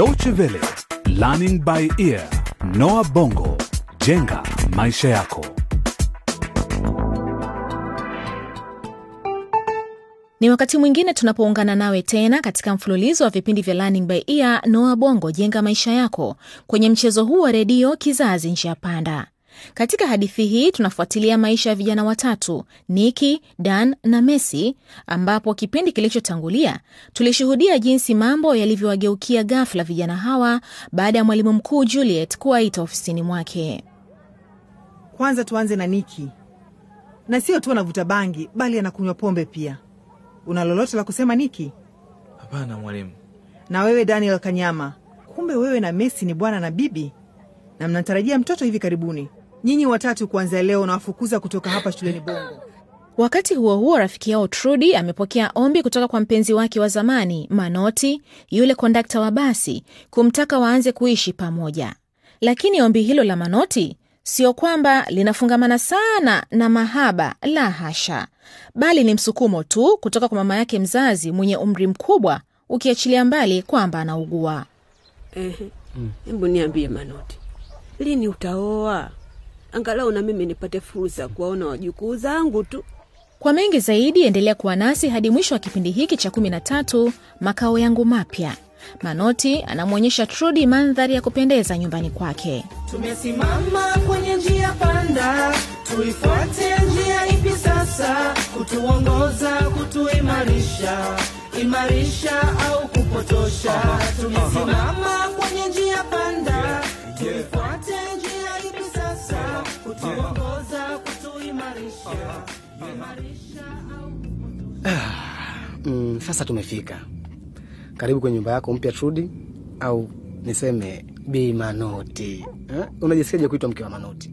Deutsche Welle, Learning by Ear, Noah Bongo, jenga maisha yako. Ni wakati mwingine tunapoungana nawe tena katika mfululizo wa vipindi vya Learning by Ear, Noah Bongo, jenga maisha yako, kwenye mchezo huu wa redio Kizazi njia panda. Katika hadithi hii tunafuatilia maisha ya vijana watatu Niki, Dan na Messi, ambapo kipindi kilichotangulia tulishuhudia jinsi mambo yalivyowageukia ghafla vijana hawa baada ya mwalimu mkuu Juliet kuwaita ofisini mwake. Kwanza tuanze na Niki, na sio tu anavuta bangi, bali anakunywa pombe pia. Una lolote la kusema Niki? Hapana mwalimu. Na wewe Daniel Kanyama, kumbe wewe na Messi ni bwana na bibi, na mnatarajia mtoto hivi karibuni. Nyinyi watatu kuanzia leo nawafukuza kutoka hapa shuleni Bongo. Wakati huo huo, rafiki yao Trudi amepokea ombi kutoka kwa mpenzi wake wa zamani Manoti, yule kondakta wa basi, kumtaka waanze kuishi pamoja. Lakini ombi hilo la Manoti sio kwamba linafungamana sana na mahaba, la hasha, bali ni msukumo tu kutoka kwa mama yake mzazi mwenye umri mkubwa, ukiachilia mbali kwamba anaugua. Ehe, hebu niambie Manoti, lini utaoa? Angalau na mimi nipate fursa kuwaona wajukuu zangu tu. Kwa mengi zaidi, endelea kuwa nasi hadi mwisho wa kipindi hiki cha 13 makao yangu mapya. Manoti anamwonyesha Trudi mandhari ya kupendeza nyumbani kwake. Tumesimama kwenye njia panda, tuifuate njia ipi sasa? Kutuongoza, kutuimarisha, imarisha au kupotosha? Tumesimama kwenye njia panda, tuifuate? Kutuongoza, kutuimarisha, imarisha au Mm, sasa tumefika karibu kwenye nyumba yako mpya Trudi, au niseme Bi Manoti eh? Unajisikiaje kuitwa mke wa Manoti?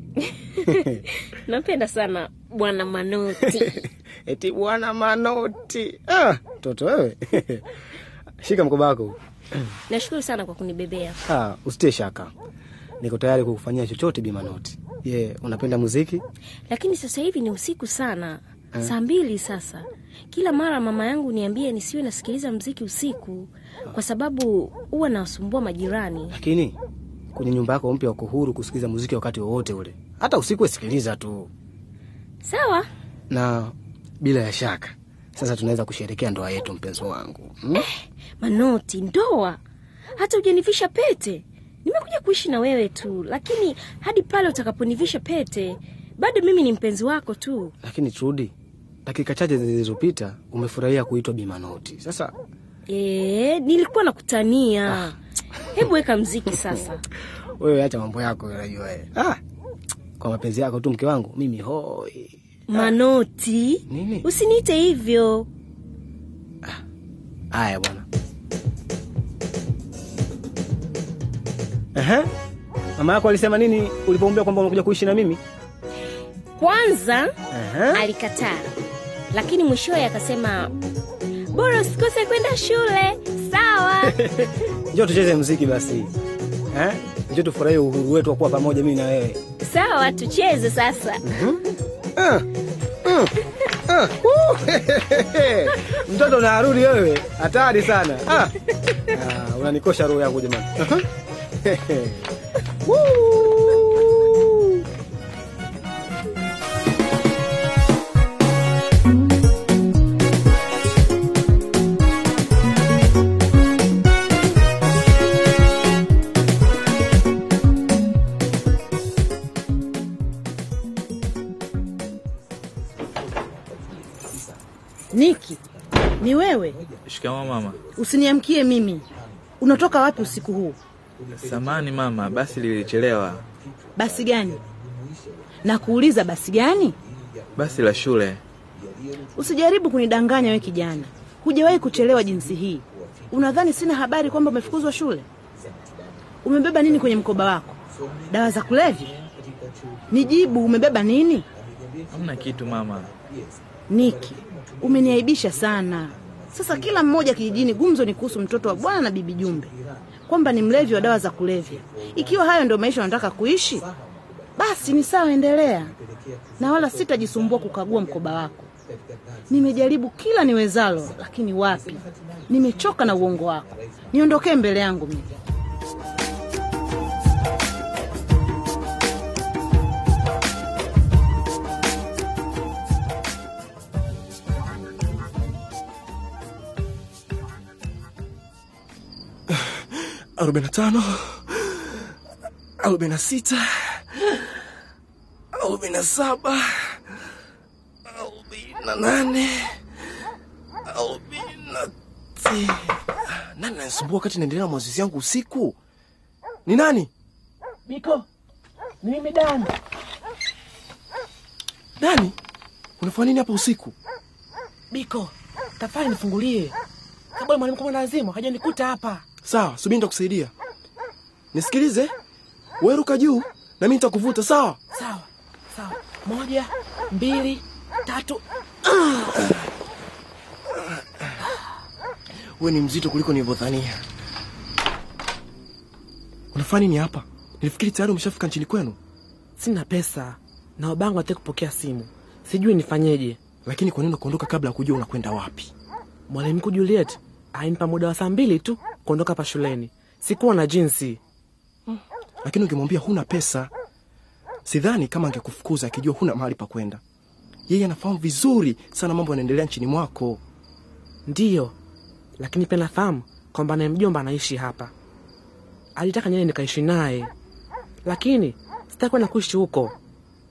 Napenda sana bwana Manoti. Eti bwana Manoti. Ah, toto wewe shika mkoba wako. Nashukuru sana kwa kunibebea. Ah, usitie shaka, niko tayari kukufanyia chochote Bi Manoti. Ye, yeah, unapenda muziki? Lakini sasa hivi ni usiku sana, saa mbili sasa. Kila mara mama yangu niambie nisiwe nasikiliza mziki usiku, kwa sababu huwa nawasumbua majirani. Lakini kwenye nyumba yako mpya uko huru kusikiliza muziki wakati wowote ule, hata usiku wesikiliza tu, Sawa, na bila ya shaka sasa tunaweza kusherekea ndoa yetu, mpenzi wangu hmm? Manoti, ndoa hata hujanivisha pete. Nimekuja kuishi na wewe tu, lakini hadi pale utakaponivisha pete, bado mimi ni mpenzi wako tu. Lakini Trudi, dakika chache zilizopita umefurahia kuitwa Bimanoti. Sasa E, nilikuwa nakutania. Hebu weka mziki sasa. wewe acha mambo yako, unajua wewe. Ah, kwa mapenzi yako tu mke wangu, mimi hoi. Manoti, Nini? usiniite hivyo. Haya bwana. Ehe, mama yako alisema nini ulipomwambia kwamba unakuja kuishi na mimi? Kwanza Ehe. alikataa, lakini mwishowe akasema bora usikose kwenda shule. Sawa. Njoo tucheze mziki basi. Eh? Njoo tufurahie uhuru wetu wa kuwa pamoja mimi na wewe. Sawa, tucheze sasa. Ah, ah, uh, Mtoto unarudi wewe, hatari sana. Ah. Ah, unanikosha roho yangu jamani. Niki, ni wewe? Shikamoo mama. Usiniamkie mimi. Unatoka wapi usiku huu? Samani mama, basi lilichelewa. Basi gani? Nakuuliza basi gani? Basi la shule. Usijaribu kunidanganya we kijana, hujawahi kuchelewa jinsi hii. Unadhani sina habari kwamba umefukuzwa shule? Umebeba nini kwenye mkoba wako? Dawa za kulevya? Nijibu, umebeba nini? Hamna kitu mama. Niki, umeniaibisha sana. Sasa kila mmoja kijijini gumzo ni kuhusu mtoto wa bwana na bibi Jumbe, kwamba ni mlevi wa dawa za kulevya. Ikiwa hayo ndio maisha unataka kuishi, basi ni sawa, endelea, na wala sitajisumbua kukagua mkoba wako. Nimejaribu kila niwezalo, lakini wapi, nimechoka na uongo wako. Niondokee mbele yangu mimi. Arobaini na tano. Arobaini na sita. Arobaini na saba. Arobaini na nane. Arobaini na nani nanisumbua wakati naendelea na mazoezi yangu usiku? Ni nani? Biko, ni mimi Dani. dani unafanya nini hapa usiku? Biko, tafadhali nifungulie. Kabla mwalimu kama lazima hajanikuta hapa. Sawa subiri nitakusaidia. Nisikilize. Weruka juu na mi nitakuvuta. Sawa? Sawa sawa, moja, mbili, tatu. wewe ni mzito kuliko nilivyodhania. Unafanya nini hapa? Nilifikiri tayari umeshafika nchini kwenu. Sina pesa na wabangu hataki kupokea simu, sijui nifanyeje. lakini kwa nini unakuondoka kabla ya kujua unakwenda wapi? Mwalimu Juliet ainipa muda wa saa mbili tu kuondoka hapa shuleni. Sikuwa na jinsi. lakini ungemwambia huna pesa sidhani kama angekufukuza akijua huna mahali pa kwenda yeye anafahamu vizuri sana mambo yanaendelea nchini mwako Ndiyo, lakini pia nafahamu kwamba naye mjomba anaishi hapa. Alitaka nyene nikaishi naye, lakini sitakwenda kuishi huko,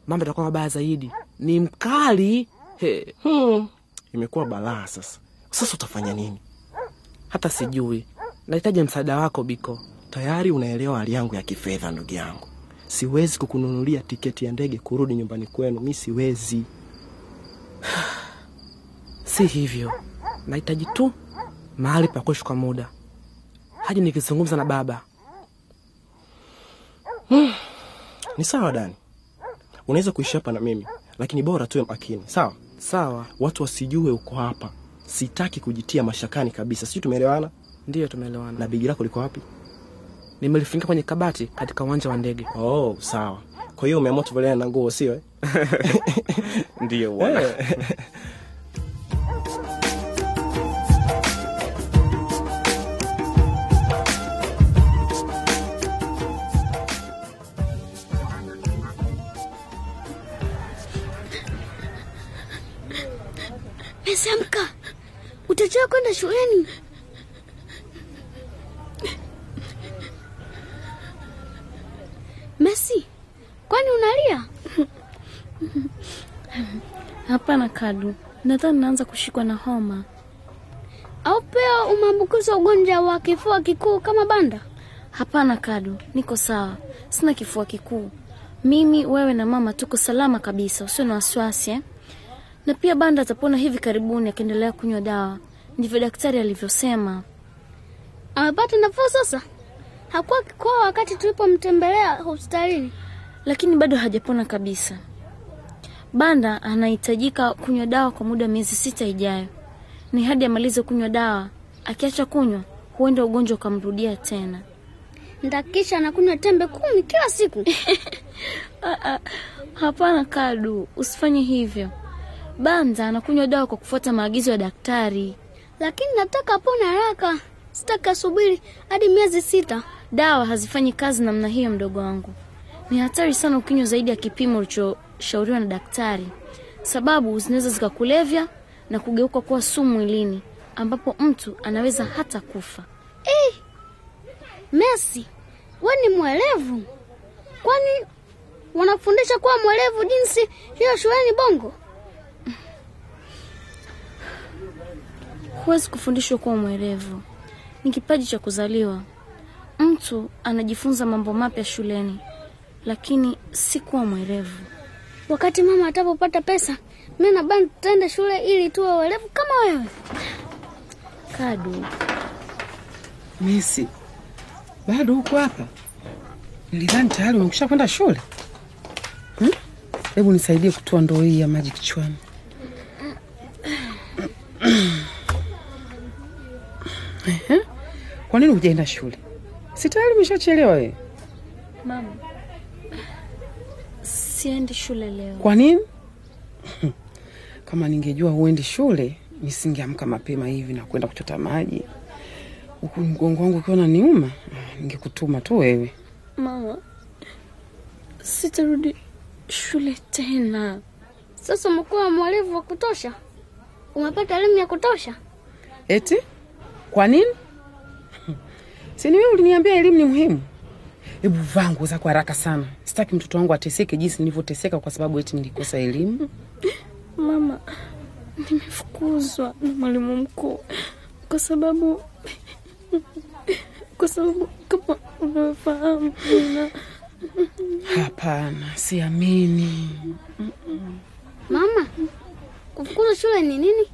mambo yatakuwa mabaya zaidi. Ni mkali he, hmm. imekuwa balaa sasa sasa utafanya nini hata sijui. Nahitaji msaada wako Biko. tayari unaelewa hali yangu ya kifedha ndugu yangu. Siwezi kukununulia tiketi ya ndege kurudi nyumbani kwenu. Mi siwezi. Si hivyo, nahitaji tu mahali pa kuishi kwa muda. Hadi nikizungumza na baba. ni sawa dani. Unaweza kuishi hapa na mimi lakini bora tuwe makini. Sawa? Sawa, watu wasijue uko hapa. Sitaki kujitia mashakani kabisa. Sijui tumeelewana ndiyo, tumeelewana. na begi lako liko wapi Nimelifunika kwenye kabati katika uwanja wa ndege. oh sawa kwa hiyo umeamua tuvaliane na nguo sio eh? Ndiyo bwana. Messi, utachelewa kwenda shuleni. Messi, kwani unalia? Hapana Kadu, nadhani naanza kushikwa na homa. Au pia umeambukizwa ugonjwa wa kifua kikuu kama Banda? Hapana Kadu, niko sawa, sina kifua kikuu. Mimi, wewe na mama tuko salama kabisa, usio na wasiwasi eh? Na pia Banda atapona hivi karibuni akiendelea kunywa dawa, ndivyo daktari alivyosema. Amepata nafuu sasa? Hakuwa kikoa wakati tulipomtembelea hospitalini. lakini bado hajapona kabisa. Banda anahitajika kunywa dawa kwa muda wa miezi sita ijayo. Ni hadi amalize kunywa dawa. Akiacha kunywa, huenda ugonjwa ukamrudia tena. Ndakisha anakunywa tembe kumi kila siku. Ah, ah, Hapana Kadu, usifanye hivyo. Banda anakunywa dawa kwa kufuata maagizo ya daktari. Lakini nataka apone haraka, sitaki asubiri hadi miezi sita. Dawa hazifanyi kazi namna hiyo, mdogo wangu. Ni hatari sana ukinywa zaidi ya kipimo ulichoshauriwa na daktari, sababu zinaweza zikakulevya na kugeuka kuwa sumu mwilini, ambapo mtu anaweza hata kufa. Eh, Messi, we ni mwelevu. Kwani wanafundisha kuwa mwelevu jinsi hiyo shuleni Bongo? Huwezi kufundishwa kuwa mwerevu, ni kipaji cha kuzaliwa. Mtu anajifunza mambo mapya shuleni, lakini si kuwa mwerevu. Wakati mama atapopata pesa, mimi na Banda tutaenda shule ili tuwe welevu kama wewe. Kadu, Misi, bado huko hapa? Nilidhani tayari umekwisha kwenda shule. Hmm? Nisaidie kutoa ndoo hii ya maji kichwani. Kwa nini hujaenda shule? Si tayari umeshachelewa wewe. mama, siendi shule leo. Kwa nini? Kama ningejua huendi shule, nisingeamka mapema hivi na kwenda kuchota maji. Huku mgongo wangu ukiwa unaniuma, ningekutuma tu wewe. Mama, sitarudi shule tena. Sasa umekuwa mwelevu wa kutosha, umepata elimu ya kutosha. Eti kwa nini? Si ni wewe uliniambia elimu ni muhimu. Hebu vaa nguo zako haraka sana. Sitaki mtoto wangu ateseke jinsi nilivyoteseka kwa sababu eti nilikosa elimu. Mama, nimefukuzwa na mwalimu mkuu kwa sababu kwa sababu kama unavyofahamu na Hapana, siamini. Mama, kufukuza shule ni nini?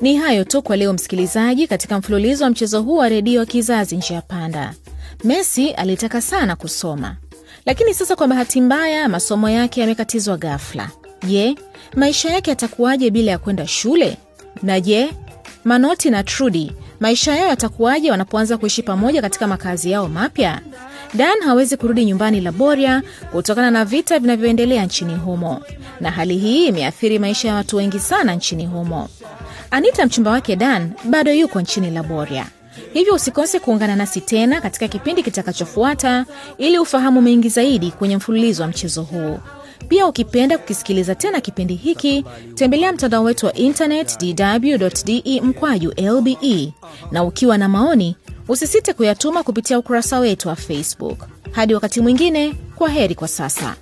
Ni hayo tu kwa leo msikilizaji, katika mfululizo wa mchezo huu wa redio Kizazi Njia Panda. Messi alitaka sana kusoma, lakini sasa kwa bahati mbaya masomo yake yamekatizwa ghafla. Je, maisha yake yatakuwaje bila ya kwenda shule? Na je, Manoti na Trudi maisha yao yatakuwaje wanapoanza kuishi pamoja katika makazi yao mapya? Dan hawezi kurudi nyumbani Laboria kutokana na vita vinavyoendelea nchini humo, na hali hii imeathiri maisha ya watu wengi sana nchini humo. Anita mchumba wake Dan bado yuko nchini Laboria, hivyo usikose kuungana nasi tena katika kipindi kitakachofuata ili ufahamu mengi zaidi kwenye mfululizo wa mchezo huu. Pia ukipenda kukisikiliza tena kipindi hiki, tembelea mtandao wetu wa internet dw.de mkwaju lbe, na ukiwa na maoni usisite kuyatuma kupitia ukurasa wetu wa Facebook. Hadi wakati mwingine, kwa heri kwa sasa.